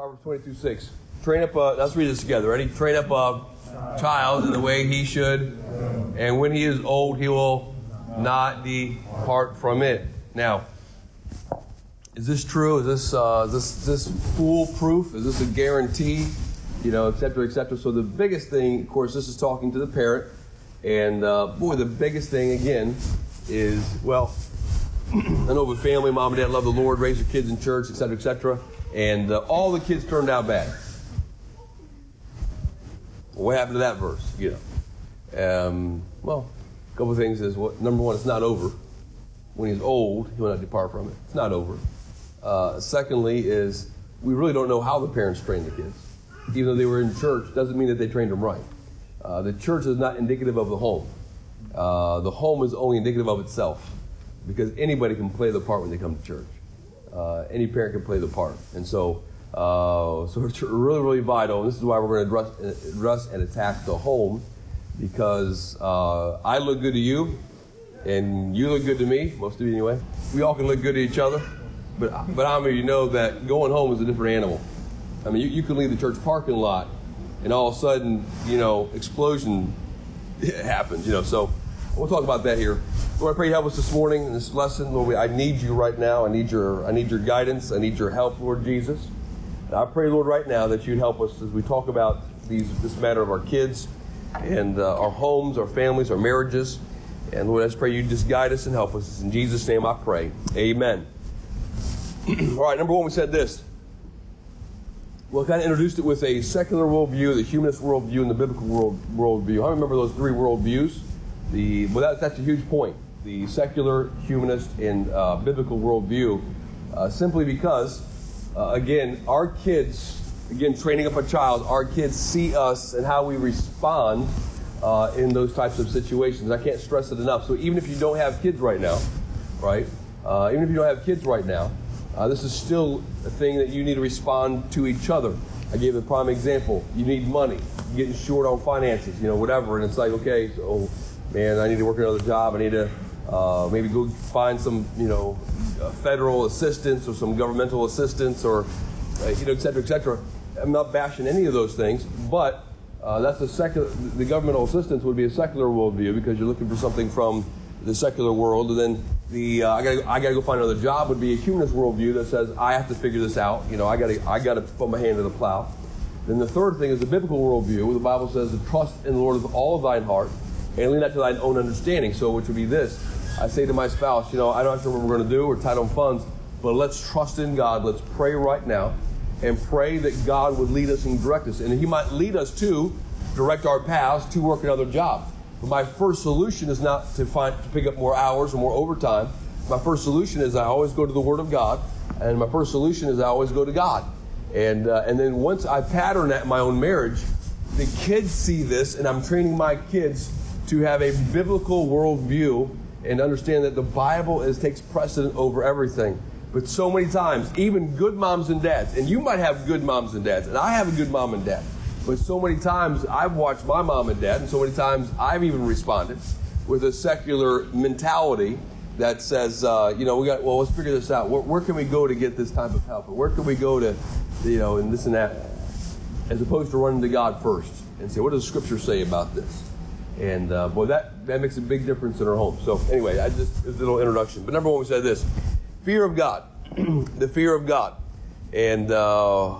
Proverbs 22 6. Train up a, let's read this together. Ready? Train up a child in the way he should, and when he is old, he will not depart from it. Now, is this true? Is this, uh, is this, is this foolproof? Is this a guarantee? You know, et cetera, et cetera. So the biggest thing, of course, this is talking to the parent. And uh, boy, the biggest thing, again, is, well, I know with family, mom and dad love the Lord, raise their kids in church, et cetera, et cetera. And uh, all the kids turned out bad. What happened to that verse? You know. Um, well, a couple of things is what number one, it's not over. When he's old, he will not depart from it. It's not over. Uh, secondly, is we really don't know how the parents trained the kids. Even though they were in church, doesn't mean that they trained them right. Uh, the church is not indicative of the home. Uh, the home is only indicative of itself, because anybody can play the part when they come to church. Uh, any parent can play the part, and so uh, so it's really really vital. This is why we're going to address, address and attack the home, because uh, I look good to you, and you look good to me. Most of you anyway. We all can look good to each other. But, but how many of you know that going home is a different animal? I mean, you, you can leave the church parking lot, and all of a sudden, you know, explosion happens, you know. So we'll talk about that here. Lord, I pray you help us this morning in this lesson. Lord, I need you right now. I need your, I need your guidance. I need your help, Lord Jesus. And I pray, Lord, right now that you'd help us as we talk about these, this matter of our kids and uh, our homes, our families, our marriages. And Lord, I just pray you just guide us and help us. In Jesus' name I pray. Amen. All right, number one, we said this. Well, kind of introduced it with a secular worldview, the humanist worldview, and the biblical world, worldview. I remember those three worldviews. The well, that, that's a huge point. The secular, humanist, and uh, biblical worldview, uh, simply because, uh, again, our kids, again, training up a child, our kids see us and how we respond uh, in those types of situations. I can't stress it enough. So even if you don't have kids right now, right? Uh, even if you don't have kids right now, this is still a thing that you need to respond to each other. I gave a prime example. You need money. You're getting short on finances, you know, whatever. And it's like, okay, so, man, I need to work another job. I need to uh, maybe go find some, you know, uh, federal assistance or some governmental assistance or, uh, you know, et cetera, et cetera. I'm not bashing any of those things, but uh, that's a secular, the governmental assistance would be a secular worldview because you're looking for something from the secular world, and then the uh, I got I got to go find another job would be a humanist worldview that says I have to figure this out. You know, I got to I got to put my hand to the plow. Then the third thing is the biblical worldview, where the Bible says to trust in the Lord with all of thine heart and lean not to thine own understanding. So, which would be this: I say to my spouse, you know, I don't know what we're going to do. We're tight on funds, but let's trust in God. Let's pray right now and pray that God would lead us and direct us, and He might lead us to direct our paths to work another job. But my first solution is not to find to pick up more hours or more overtime. My first solution is I always go to the Word of God, and my first solution is I always go to God. And uh, and then once I pattern that in my own marriage, the kids see this, and I'm training my kids to have a biblical worldview and understand that the Bible is takes precedent over everything. But so many times, even good moms and dads, and you might have good moms and dads, and I have a good mom and dad. But so many times I've watched my mom and dad, and so many times I've even responded with a secular mentality that says, uh, you know, we got, well, let's figure this out. Where, where, can we go to get this type of help? Where can we go to, you know, and this and that, as opposed to running to God first and say, what does Scripture say about this? And uh, boy, that, that makes a big difference in our home. So anyway, I just, a little introduction. But number one, we said this fear of God. the fear of God. And, uh,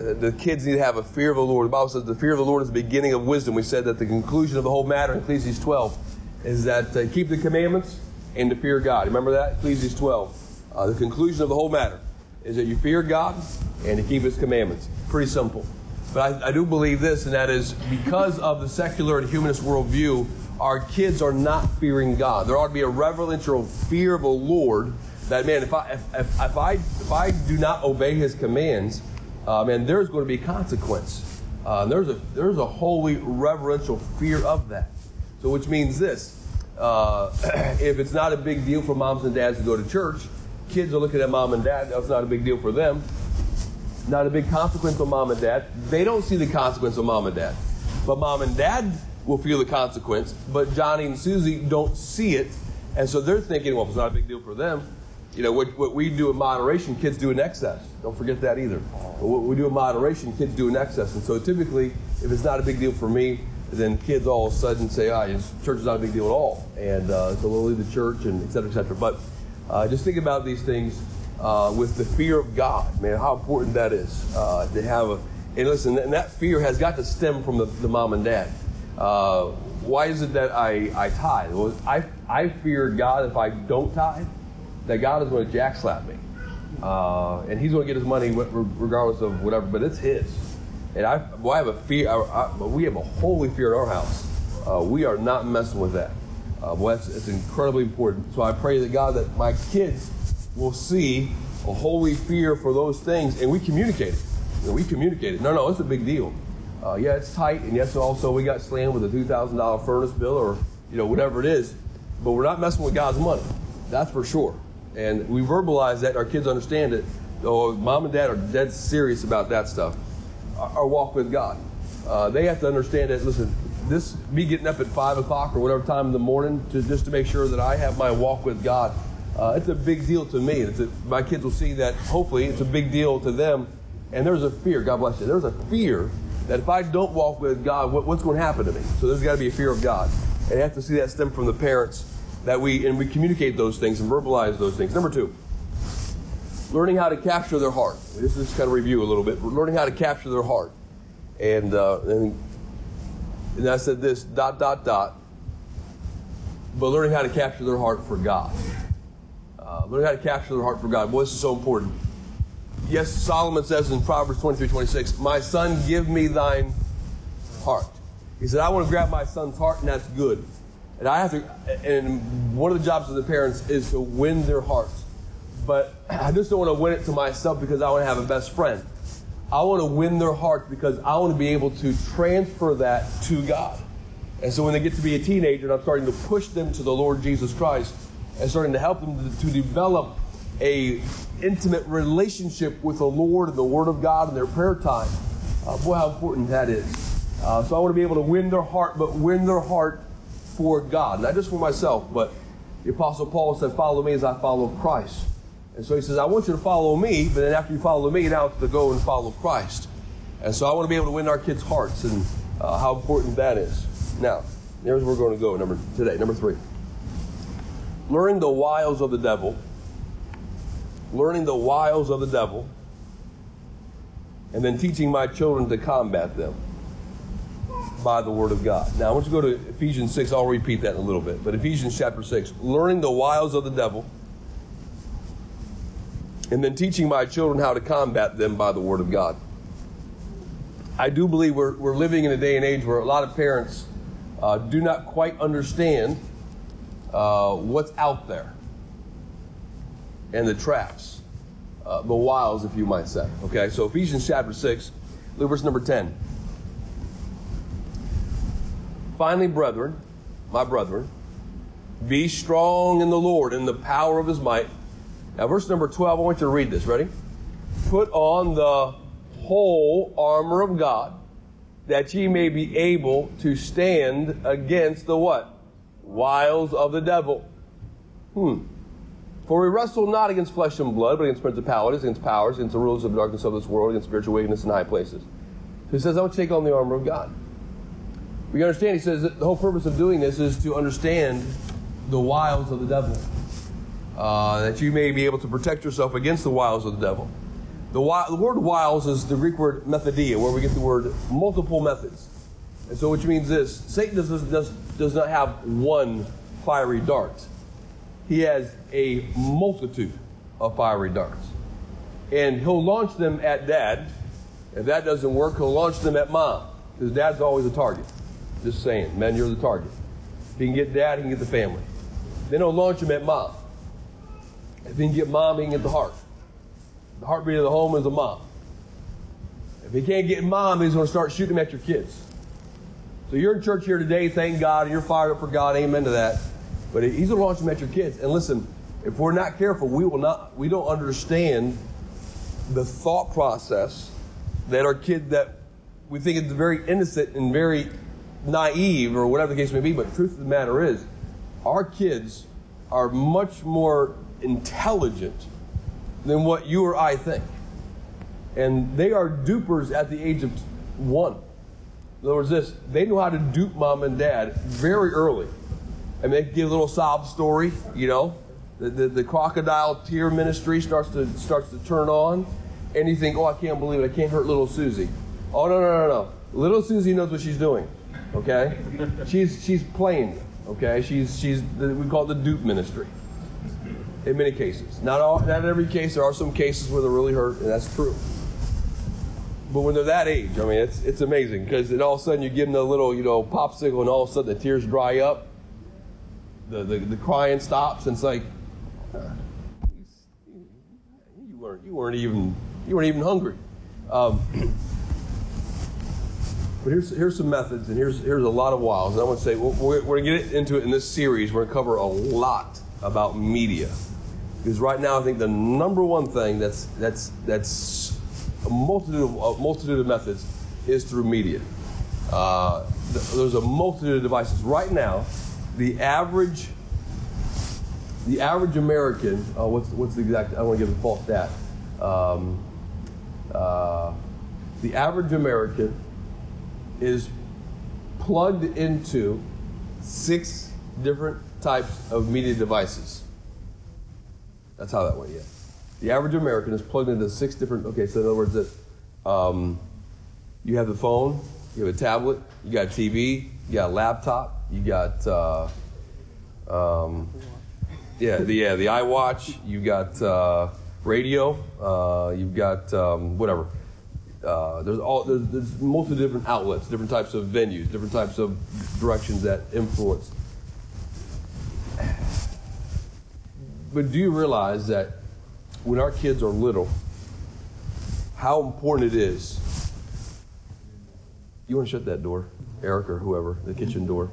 the kids need to have a fear of the Lord. The Bible says the fear of the Lord is the beginning of wisdom. We said that the conclusion of the whole matter in Ecclesiastes 12 is that uh, keep the commandments and to fear God. Remember that? Ecclesiastes 12. Uh, the conclusion of the whole matter is that you fear God and to keep His commandments. Pretty simple. But I, I do believe this, and that is because of the secular and humanist worldview, our kids are not fearing God. There ought to be a reverential fear of the Lord that, man, if I, if, if, if I, if I do not obey His commands, um, and there's going to be consequence. Uh, there's a there's a holy reverential fear of that. So which means this: uh, if it's not a big deal for moms and dads to go to church, kids are looking at mom and dad. That's not a big deal for them. Not a big consequence for mom and dad. They don't see the consequence of mom and dad, but mom and dad will feel the consequence. But Johnny and Susie don't see it, and so they're thinking, well, it's not a big deal for them, You know, what, what we do in moderation, kids do in excess. Don't forget that either. What we do in moderation, kids do in excess. And so typically, if it's not a big deal for me, then kids all of a sudden say, ah, church is not a big deal at all. And uh, so we'll leave the church and et cetera, et cetera. But uh, just think about these things uh, with the fear of God, man, how important that is uh, to have a, and listen, and that fear has got to stem from the, the mom and dad. Uh, why is it that I, I tithe? Well, I, I fear God if I don't tithe, that God is going to jackslap me. Uh, and he's going to get his money regardless of whatever, but it's his. And I, well, I have a fear, I, I, we have a holy fear in our house. Uh, we are not messing with that. Well, it's, it's incredibly important. So I pray that God, that my kids will see a holy fear for those things, and we communicate it. You know, we communicate it. No, no, it's a big deal. Uh, yeah, it's tight, and yes, also we got slammed with a two thousand dollar furnace bill, or you know whatever it is. But we're not messing with God's money. That's for sure. And we verbalize that. Our kids understand it. Oh, mom and dad are dead serious about that stuff. Our, our walk with God. Uh, they have to understand that. Listen, this me getting up at five o'clock or whatever time in the morning to just to make sure that I have my walk with God. Uh, it's a big deal to me. A, my kids will see that. Hopefully, it's a big deal to them. And there's a fear. God bless you. There's a fear that if I don't walk with God, what, what's going to happen to me? So there's got to be a fear of God. And you have to see that stem from the parents that we and we communicate those things and verbalize those things. Number two, learning how to capture their heart. This is kind of review a little bit. Learning how to capture their heart, and uh, and, and I said this dot dot dot. But learning how to capture their heart for God. Uh, how to capture their heart for God. Boy, this is so important. Yes, Solomon says in Proverbs 23, 26, My son, give me thine heart. He said, I want to grab my son's heart, and that's good. And I have to, and one of the jobs of the parents is to win their hearts. But I just don't want to win it to myself because I want to have a best friend. I want to win their hearts because I want to be able to transfer that to God. And so when they get to be a teenager and I'm starting to push them to the Lord Jesus Christ and starting to help them to, to develop a intimate relationship with the Lord and the Word of God in their prayer time, uh, boy, how important that is. Uh, so I want to be able to win their heart, but win their heart for God, not just for myself, but the Apostle Paul said, Follow me as I follow Christ. And so he says, I want you to follow me, but then after you follow me, now to go and follow Christ. And so I want to be able to win our kids' hearts and uh, how important that is. Now, here's where we're going to go number today. Number three. Learning the wiles of the devil. Learning the wiles of the devil. And then teaching my children to combat them by the word of God. Now, I want you to go to Ephesians 6. I'll repeat that in a little bit. But Ephesians chapter 6, learning the wiles of the devil, and then teaching my children how to combat them by the word of God. I do believe we're, we're living in a day and age where a lot of parents uh, do not quite understand uh, what's out there and the traps, uh, the wiles, if you might say. Okay, so Ephesians chapter 6, look verse number 10. Finally, brethren, my brethren, be strong in the Lord in the power of his might. Now, verse number 12, I want you to read this. Ready? Put on the whole armor of God, that ye may be able to stand against the what? Wiles of the devil. Hmm. For we wrestle not against flesh and blood, but against principalities, against powers, against the rulers of the darkness of this world, against spiritual wickedness in high places. He says, I want to take on the armor of God. We understand, he says, that the whole purpose of doing this is to understand the wiles of the devil. Uh, that you may be able to protect yourself against the wiles of the devil. The, the word wiles is the Greek word methodia, where we get the word multiple methods. And so, which means this Satan does, does, does not have one fiery dart, he has a multitude of fiery darts. And he'll launch them at dad. If that doesn't work, he'll launch them at mom, because dad's always a target. Just saying, man, you're the target. If he can get dad, he can get the family. Then he'll launch him at mom. If he can get mom, he can get the heart. The heartbeat of the home is a mom. If he can't get mom, he's going to start shooting at your kids. So you're in church here today, thank God, and you're fired up for God, amen to that. But he's going to launch them at your kids. And listen, if we're not careful, we will not, we don't understand the thought process that our kid that we think is very innocent and very naive or whatever the case may be, but truth of the matter is, our kids are much more intelligent than what you or I think. And they are dupers at the age of one. In other words, this they knew how to dupe mom and dad very early. And they give a little sob story, you know. The, the, the crocodile tear ministry starts to starts to turn on, and you think, oh, I can't believe it, I can't hurt little Susie. Oh no no no no, little Susie knows what she's doing. Okay, she's she's playing. Okay, she's she's we call it the dupe ministry. In many cases, not all, not every case. There are some cases where they're really hurt, and that's true. But when they're that age, I mean, it's it's amazing because then all of a sudden you give them a little, you know, popsicle, and all of a sudden the tears dry up, the the, the crying stops, and it's like, you weren't you weren't even you weren't even hungry. Um, but here's here's some methods, and here's here's a lot of wiles. And I want to say we're, we're going to get into it in this series. We're going to cover a lot about media because right now I think the number one thing that's that's that's a multitude of, a multitude of methods is through media. Uh, th- there's a multitude of devices right now. The average the average American, uh, what's what's the exact? I don't want to give a false stat. Um, uh, the average American is plugged into six different types of media devices. That's how that went, yeah. The average American is plugged into six different, okay, so in other words, that um, you have the phone, you have a tablet, you got TV, you got a laptop, you got, uh, um, yeah, the, yeah, the iWatch, you got uh, radio, uh, you've got um, whatever. Uh, there's all there's, there's multiple different outlets, different types of venues, different types of directions that influence. But do you realize that when our kids are little, how important it is? You want to shut that door, Eric or whoever, the kitchen door.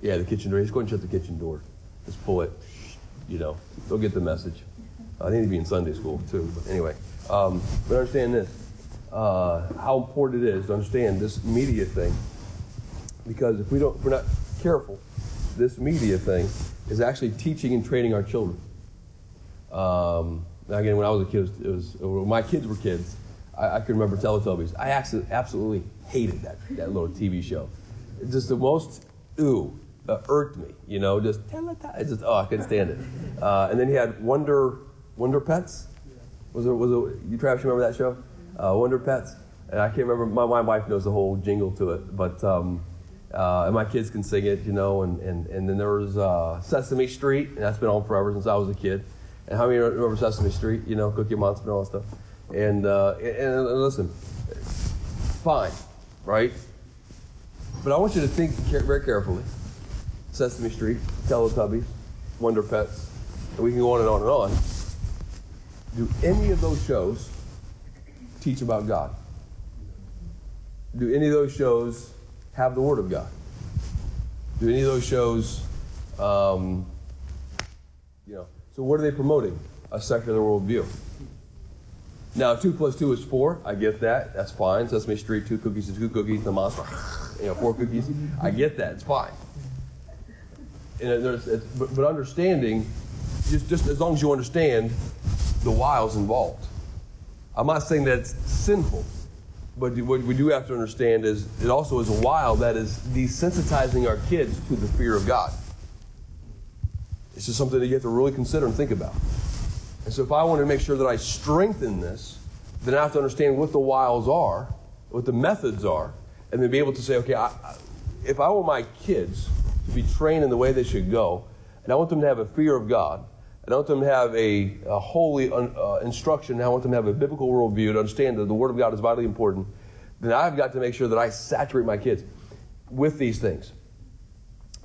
Yeah, the kitchen door. Just go and shut the kitchen door. Just pull it. You know, they'll get the message. I need he'd be in Sunday school too. But anyway, um, but understand this: uh, how important it is to understand this media thing, because if we don't, if we're not careful, this media thing is actually teaching and training our children. Um, again, when I was a kid, it was, it was my kids were kids. I, I can remember Teletubbies. I absolutely hated that that little TV show. Just the most ooh uh, irked me. You know, just Teletubbies. Just oh, I couldn't stand it. Uh, and then he had Wonder Wonder Pets. Was it was it you Travis? You remember that show? Uh, Wonder Pets. And I can't remember. My, my wife knows the whole jingle to it, but. Um, uh, and my kids can sing it, you know, and, and, and then there was uh, Sesame Street, and that's been on forever since I was a kid. And how many remember Sesame Street? You know, Cookie Monster and all that stuff. And, uh, and, and listen, fine, right? But I want you to think very carefully. Sesame Street, Teletubbies, Wonder Pets, and we can go on and on and on. Do any of those shows teach about God? Do any of those shows have the Word of God? Do any of those shows, um, you know, so what are they promoting? A secular worldview. Now, two plus two is four. I get that. That's fine. Sesame Street, two cookies is two cookies. The monster, you know, four cookies. I get that. It's fine. And there's, but, but understanding, just, just as long as you understand the wiles involved. I'm not saying that it's sinful, but what we do have to understand is it also is a wile that is desensitizing our kids to the fear of God. It's is something that you have to really consider and think about. And so, if I want to make sure that I strengthen this, then I have to understand what the wiles are, what the methods are, and then be able to say, okay, I, if I want my kids to be trained in the way they should go, and I want them to have a fear of God, and I want them to have a, a holy uh, instruction, and I want them to have a biblical worldview to understand that the Word of God is vitally important, then I've got to make sure that I saturate my kids with these things.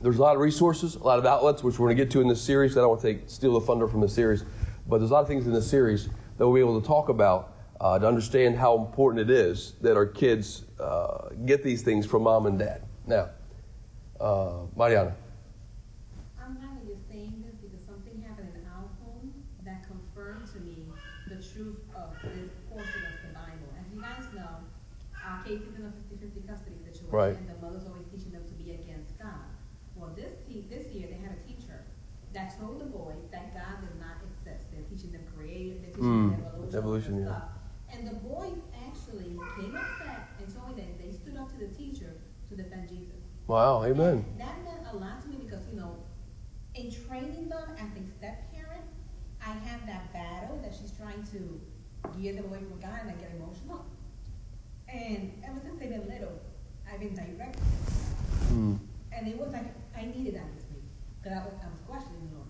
There's a lot of resources, a lot of outlets, which we're going to get to in this series. I don't want to take, steal the thunder from the series, but there's a lot of things in this series that we'll be able to talk about uh, to understand how important it is that our kids uh, get these things from mom and dad. Now, uh, Mariana. I'm having you saying this because something happened in our home that confirmed to me the truth of this portion of the Bible. As you guys know, our case is in a 50-50 custody situation, Right. and the mother's always teaching them to be against God. Well, this te- this year they had a teacher that told the boys that God does not exist. They're teaching them creative, they're teaching Mm, evolution, evolution, and yeah. And the boys actually came upset and told me that they stood up to the teacher to defend Jesus. Wow, amen. And That meant a lot to me because, you know, in training them as a step parent, I have that battle that she's trying to gear them away from God and I get emotional. And ever since they've been little, I've been directed. Mm. And it was like, I needed that this week. Because I was, I was questioning the Lord.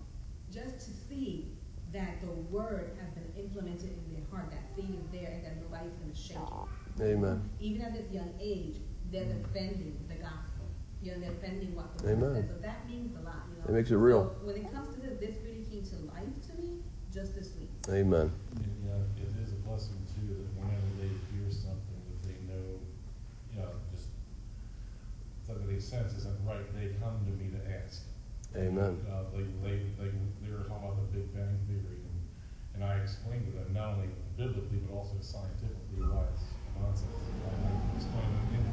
Just to see that the word has been implemented in their heart, that seed is there and that nobody's going to shake it Amen. even at this young age, they're defending the gospel. You know, they're defending what the Amen. word says. So that means a lot, you know. It makes it real. So when it comes to this, this really came to life to me just this week. Amen. You know, it is a blessing too, that whenever they hear something that they know, you know, just, something they sense isn't right, they come to me to ask. Amen. Uh, they, they, they, they were talking about the Big Bang Theory, and, and I explained to them, not only biblically, but also scientifically, why it's nonsense. I explained it in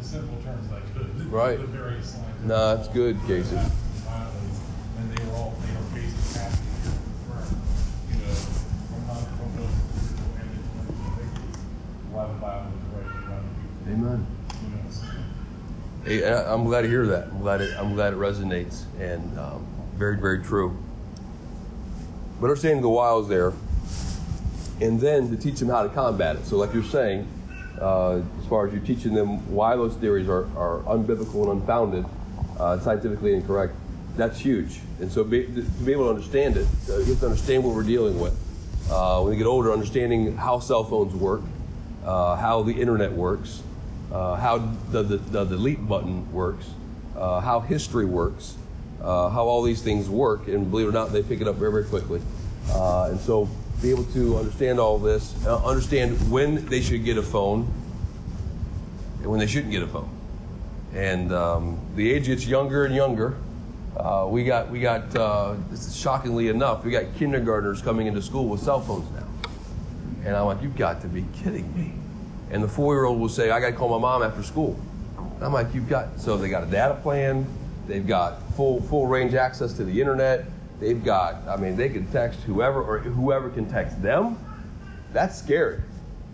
the simple terms I could. the- Right. The various scientific. Nah, it's good, Casey. And they were all, they were basically happy to confirm, you know, from not, from those intellectual why the Bible is right, why the people, Amen. you know, so. Hey, I- I'm glad to hear that. I'm glad it, I'm glad it resonates and um, very, very true. But understanding the wiles there, and then to teach them how to combat it. So, like you're saying, uh, as far as you're teaching them why those theories are, are unbiblical and unfounded, uh, scientifically incorrect, that's huge. And so, be, to be able to understand it, uh, you have to understand what we're dealing with. Uh, when you get older, understanding how cell phones work, uh, how the internet works, uh, how the, the, the delete button works, uh, how history works, uh, how all these things work, and believe it or not, they pick it up very, very quickly. Uh, and so, be able to understand all this, uh, understand when they should get a phone and when they shouldn't get a phone. And um, the age gets younger and younger. Uh, we got, we got shockingly enough, we got kindergartners coming into school with cell phones now. And I'm like, you've got to be kidding me. And the four year old will say, I got to call my mom after school. And I'm like, you've got, so they got a data plan, they've got full, full range access to the internet, they've got, I mean, they can text whoever, or whoever can text them. That's scary.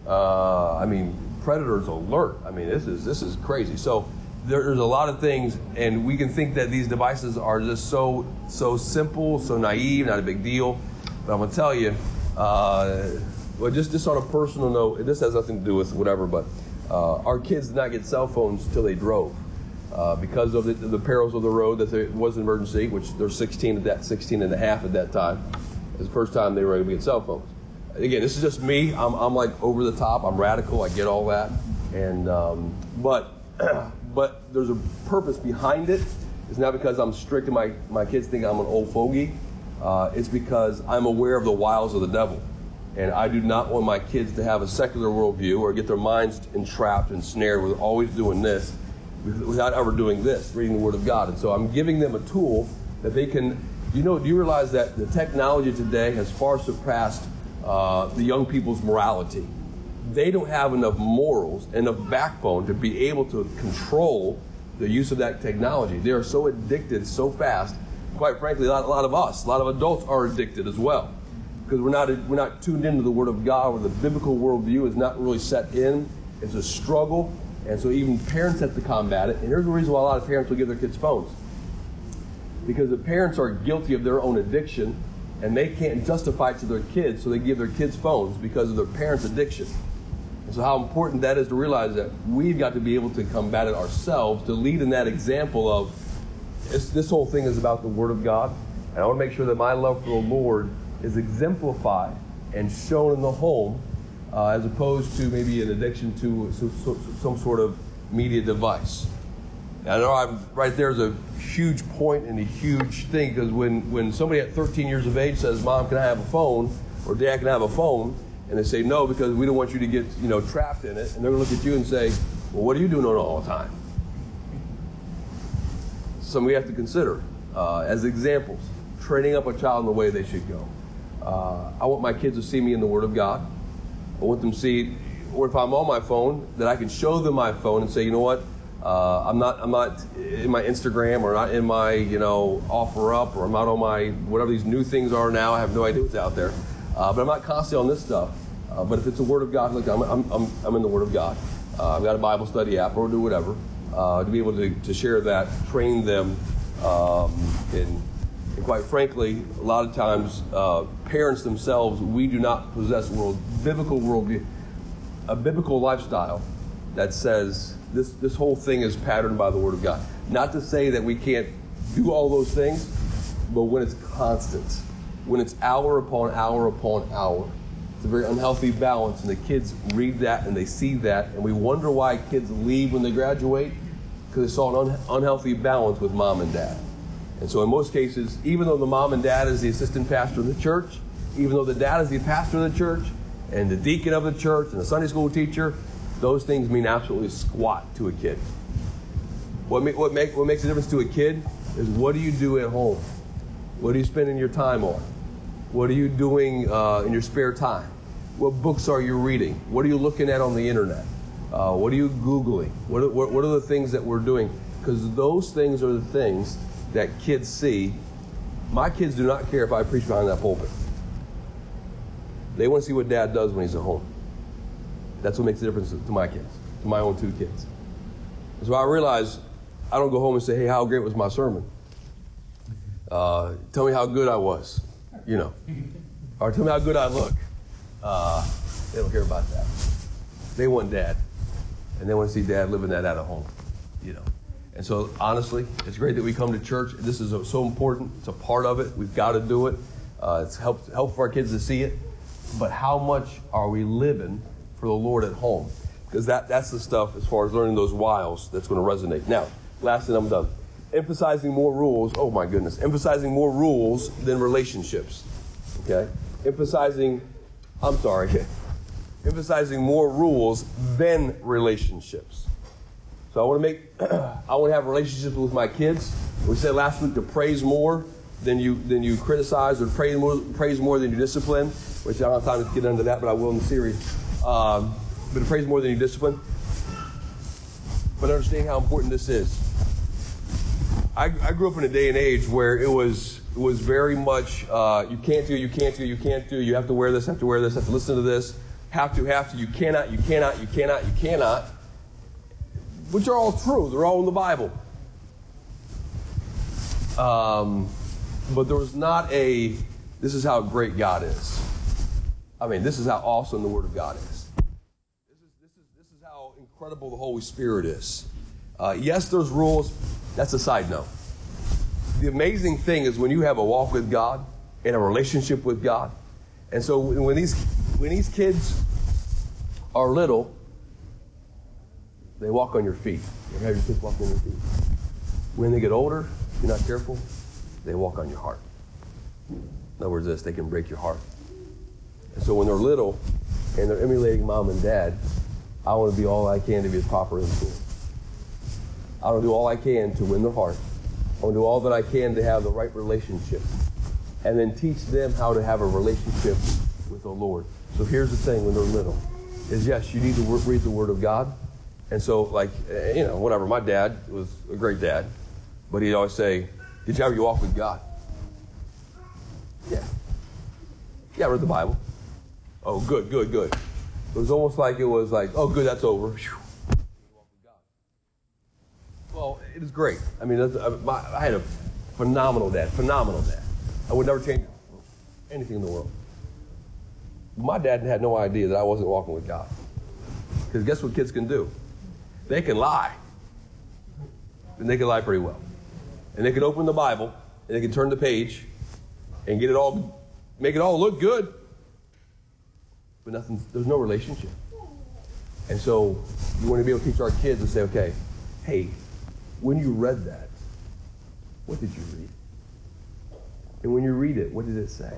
Uh, I mean, predators alert. I mean, this is, this is crazy. So there's a lot of things, and we can think that these devices are just so, so simple, so naive, not a big deal. But I'm to tell you, uh, well, just, just on a personal note, this has nothing to do with whatever, but uh, our kids did not get cell phones till they drove. Uh, because of the, the perils of the road, that there was an emergency, which they're 16 at that, 16 and a half at that time. It was the first time they were able to get cell phones. Again, this is just me. I'm, I'm like over the top. I'm radical. I get all that. And um, but but there's a purpose behind it. It's not because I'm strict and my, my kids think I'm an old fogey. Uh, it's because I'm aware of the wiles of the devil. And I do not want my kids to have a secular worldview or get their minds entrapped and snared with always doing this without ever doing this, reading the Word of God. And so I'm giving them a tool that they can, you know, do you realize that the technology today has far surpassed uh, the young people's morality? They don't have enough morals, enough backbone to be able to control the use of that technology. They are so addicted so fast. Quite frankly, a lot, a lot of us, a lot of adults are addicted as well because we're not we're not tuned into the Word of God, where the biblical worldview is not really set in. It's a struggle, and so even parents have to combat it. And here's the reason why a lot of parents will give their kids phones, because the parents are guilty of their own addiction, and they can't justify it to their kids, so they give their kids phones because of their parents' addiction. And so how important that is to realize that we've got to be able to combat it ourselves, to lead in that example of this, this whole thing is about the Word of God, and I want to make sure that my love for the Lord is exemplified and shown in the home, uh, as opposed to maybe an addiction to so, so, some sort of media device. I know I'm right there's a huge point and a huge thing because when, when somebody at 13 years of age says, "Mom, can I have a phone?" or "Dad, can I have a phone?" and they say no because we don't want you to get you know trapped in it, and they're going to look at you and say, "Well, what are you doing all the time?" Some we have to consider uh, as examples, training up a child in the way they should go. Uh, I want my kids to see me in the Word of God. I want them to see, or if I'm on my phone, that I can show them my phone and say, you know what, uh, I'm not I'm not in my Instagram or not in my you know OfferUp or I'm not on my whatever these new things are now. I have no idea what's out there, uh, but I'm not constantly on this stuff. Uh, but if it's a Word of God, look, I'm I'm I'm, I'm in the Word of God. Uh, I've got a Bible study app or do whatever uh, to be able to, to share that, train them, um, and, and quite frankly, a lot of times uh, parents themselves we do not possess world biblical worldview, a biblical lifestyle that says this, this whole thing is patterned by the Word of God. Not to say that we can't do all those things, but when it's constant, when it's hour upon hour upon hour, it's a very unhealthy balance. And the kids read that and they see that, and we wonder why kids leave when they graduate because they saw an un- unhealthy balance with mom and dad. And so, in most cases, even though the mom and dad is the assistant pastor of the church, even though the dad is the pastor of the church, and the deacon of the church, and the Sunday school teacher, those things mean absolutely squat to a kid. What, make, what, make, what makes a difference to a kid is what do you do at home? What are you spending your time on? What are you doing uh, in your spare time? What books are you reading? What are you looking at on the internet? Uh, what are you Googling? What are, what, what are the things that we're doing? Because those things are the things that kids see. My kids do not care if I preach behind that pulpit. They want to see what dad does when he's at home. That's what makes the difference to my kids, to my own two kids. So I realize I don't go home and say, hey, how great was my sermon? Uh, tell me how good I was, you know. Or tell me how good I look. Uh, they don't care about that. They want dad. And they want to see dad living that out of home, you know. And so, honestly, it's great that we come to church. This is so important. It's a part of it. We've got to do it. Uh, it's helped, help for our kids to see it. But how much are we living for the Lord at home? Because that, that's the stuff, as far as learning those wiles, that's going to resonate. Now, last I'm done. Emphasizing more rules. Oh, my goodness. Emphasizing more rules than relationships. Okay? Emphasizing, I'm sorry, emphasizing more rules than relationships. So I want to make, I want to have relationships with my kids. We said last week to praise more than you than you criticize, or praise more, praise more than you discipline. Which I don't have time to get into that, but I will in the series. Um, but to praise more than you discipline. But understand how important this is. I, I grew up in a day and age where it was it was very much uh, you can't do, you can't do, you can't do, you have to wear this, have to wear this, have to listen to this, have to, have to, you cannot, you cannot, you cannot, you cannot which are all true. They're all in the Bible. Um, but there was not a, this is how great God is. I mean, this is how awesome the Word of God is. This is, this is, this is how incredible the Holy Spirit is. Uh, yes, there's rules. That's a side note. The amazing thing is when you have a walk with God and a relationship with God. And so when these, when these kids are little, they walk on your feet. You have your kids walk on your feet? When they get older, if you're not careful, they walk on your heart. In other words, this, they can break your heart. And so when they're little and they're emulating mom and dad, I want to be all I can to be as proper as cool. I want to do all I can to win their heart. I want to do all that I can to have the right relationship. And then teach them how to have a relationship with the Lord. So here's the thing when they're little is yes, you need to read the Word of God. And so, like, eh, you know, whatever. My dad was a great dad, but he'd always say, Did you ever walk with God? Yeah. Yeah, I read the Bible. Oh, good, good, good. It was almost like it was like, oh, good, that's over. Well, it is great. I mean, I had a phenomenal dad, phenomenal dad. I would never change anything in the world. My dad had no idea that I wasn't walking with God. Because guess what kids can do? They can lie. And they can lie pretty well. And they can open the Bible and they can turn the page and get it all, make it all look good. But nothing, there's no relationship. And so you want to be able to teach our kids and say, okay, hey, when you read that, what did you read? And when you read it, what did it say?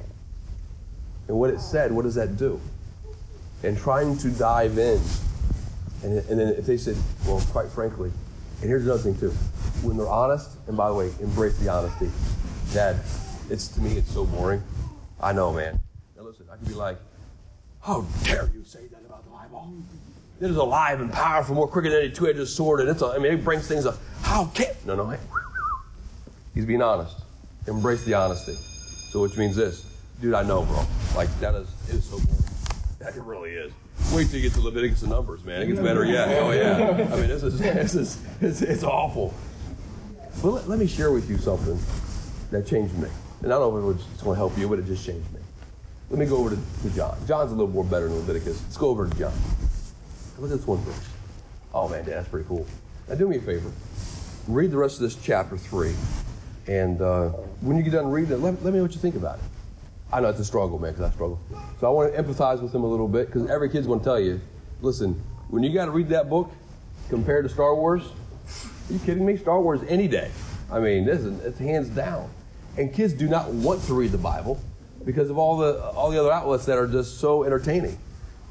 And what it said, what does that do? And trying to dive in. And, and then if they said, well, quite frankly, and here's another thing too. When they're honest, and by the way, embrace the honesty. Dad, it's to me, it's so boring. I know, man. Now listen, I can be like, how dare you say that about the Bible? It is alive and powerful, more quicker than any two-edged sword, and it's a, I mean, it brings things up. How can no no? He's being honest. Embrace the honesty. So which means this, dude. I know, bro. Like that is it is so boring. That it really is. Wait till you get to Leviticus and Numbers, man. It gets better yet. Oh yeah. I mean, this is this is it's, it's awful. But let, let me share with you something that changed me. And I don't know if it's going to help you, but it just changed me. Let me go over to, to John. John's a little more better than Leviticus. Let's go over to John. Look at this one verse. Oh man, that's pretty cool. Now do me a favor. Read the rest of this chapter three, and uh, when you get done reading it, let, let me know what you think about it. I know it's a struggle, man, because I struggle. So I want to empathize with him a little bit, because every kid's going to tell you, listen, when you got to read that book compared to Star Wars, are you kidding me? Star Wars any day. I mean, this is it's hands down. And kids do not want to read the Bible because of all the all the other outlets that are just so entertaining.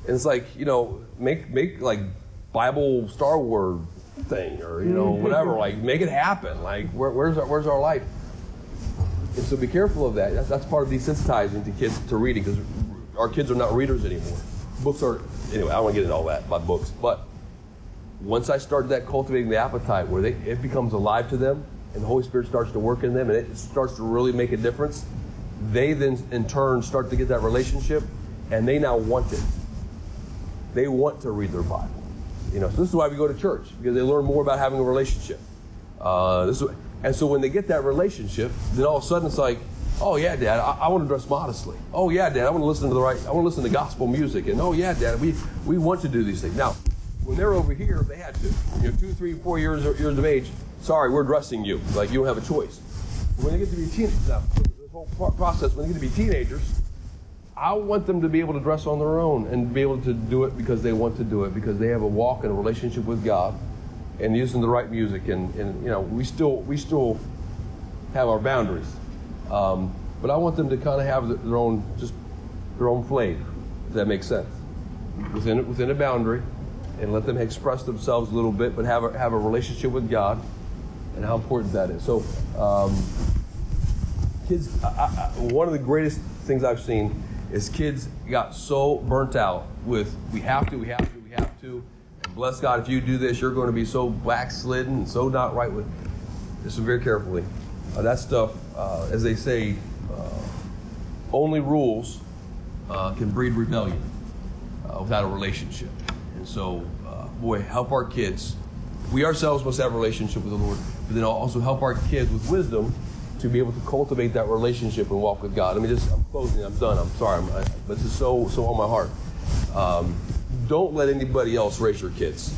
And it's like, you know, make make like Bible Star Wars thing or you know whatever. like make it happen. Like where, where's our, where's our life? And so be careful of that. That's, that's part of desensitizing to kids to reading because our kids are not readers anymore. Books are anyway. I don't want to get into all that about books, but once I started that cultivating the appetite where they, it becomes alive to them and the Holy Spirit starts to work in them and it starts to really make a difference, they then in turn start to get that relationship and they now want it. They want to read their Bible. You know, so this is why we go to church because they learn more about having a relationship. Uh, this is, and so when they get that relationship, then all of a sudden it's like, oh yeah, Dad, I, I want to dress modestly. Oh yeah, Dad, I want to listen to the right, I want to listen to gospel music. And oh yeah, Dad, we we want to do these things. Now, when they're over here, they had to. You know, two, three, four years years of age. Sorry, we're dressing you. Like you don't have a choice. When they get to be teenagers, now this whole process, when they get to be teenagers, I want them to be able to dress on their own and be able to do it because they want to do it because they have a walk and a relationship with God and using the right music and, and you know we still we still have our boundaries um, but I want them to kind of have their own just their own flavor if that makes sense within within a boundary and let them express themselves a little bit but have a, have a relationship with God and how important that is so um, kids I, I, one of the greatest things I've seen is kids got so burnt out with we have to, we have to, we have to. Bless God, if you do this, you're going to be so backslidden and so not right with. Listen very carefully. Uh, that stuff, uh, as they say, uh, only rules uh, can breed rebellion uh, without a relationship. And so, uh, boy, help our kids. We ourselves must have a relationship with the Lord, but then also help our kids with wisdom to be able to cultivate that relationship and walk with God. Let me just, I'm closing, I'm done, I'm sorry, I'm, I, but this is so, so on my heart. Um, don't let anybody else raise your kids.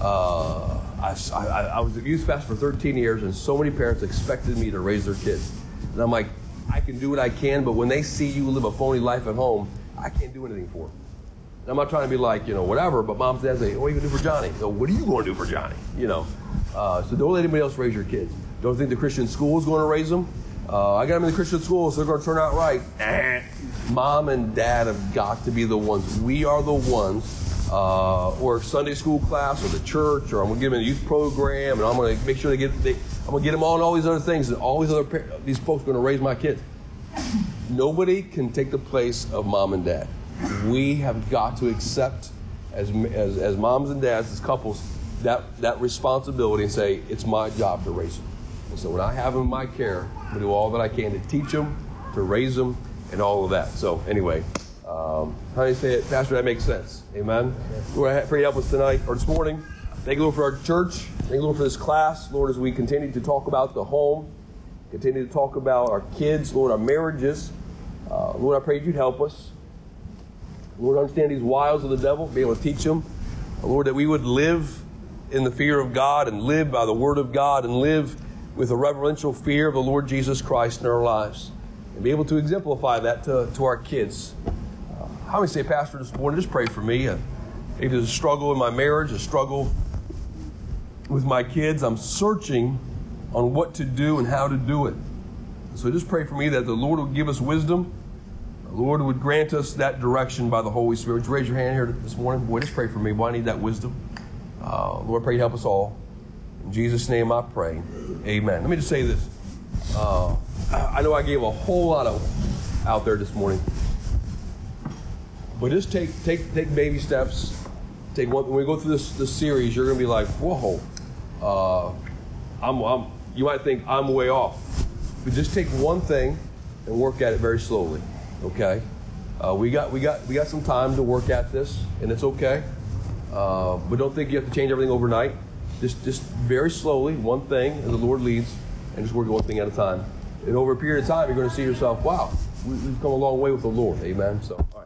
Uh, I, I, I, was a youth pastor for 13 years, and so many parents expected me to raise their kids. And I'm like, I can do what I can, but when they see you live a phony life at home, I can't do anything for them. And I'm not trying to be like, you know, whatever, but mom and dad say, what are you going to do for Johnny? So, what are you going to do for Johnny? You know, uh, so don't let anybody else raise your kids. Don't think the Christian school is going to raise them. Uh, I got them in the Christian school, so they're going to turn out right. Mom and dad have got to be the ones. We are the ones, uh, or Sunday school class, or the church, or I'm to give them a youth program, and I'm to make sure they get. They, I'm to get them on all these other things, and all these other these folks are to raise my kids. Nobody can take the place of mom and dad. We have got to accept, as as, as moms and dads, as couples, that that responsibility and say it's my job to raise them. And so when I have them in my care, I'm going to do all that I can to teach them, to raise them, and all of that. So anyway, um, how do you say it, Pastor? That makes sense. Amen. Lord, pray help us tonight or this morning. Thank you, Lord, for our church. Thank you, Lord, for this class. Lord, as we continue to talk about the home, continue to talk about our kids, Lord, our marriages. Uh, Lord, I pray you'd help us. Lord, understand these wiles of the devil, be able to teach them. Lord, that we would live in the fear of God and live by the word of God and live with a reverential fear of the Lord Jesus Christ in our lives and be able to exemplify that to, to our kids. Uh, how many say, Pastor, this morning, just pray for me. Uh, maybe there's a struggle in my marriage, a struggle with my kids. I'm searching on what to do and how to do it. So just pray for me that the Lord would give us wisdom. The Lord would grant us that direction by the Holy Spirit. Would you raise your hand here this morning? Boy, just pray for me. Boy, I need that wisdom. Uh, Lord, pray help us all. In Jesus' name I pray. Amen. Let me just say this. Uh, I know I gave a whole lot of out there this morning. But just take take take baby steps. Take one. When we go through this this series, you're going to be like, whoa. Uh, I'm, I'm. You might think I'm way off, but just take one thing and work at it very slowly. Okay. Uh, we got we got we got some time to work at this, and it's okay. Uh, but don't think you have to change everything overnight. Just just very slowly, one thing as the Lord leads, and just work one thing at a time. And over a period of time, you're going to see yourself, wow, we, we've come a long way with the Lord. Amen. So.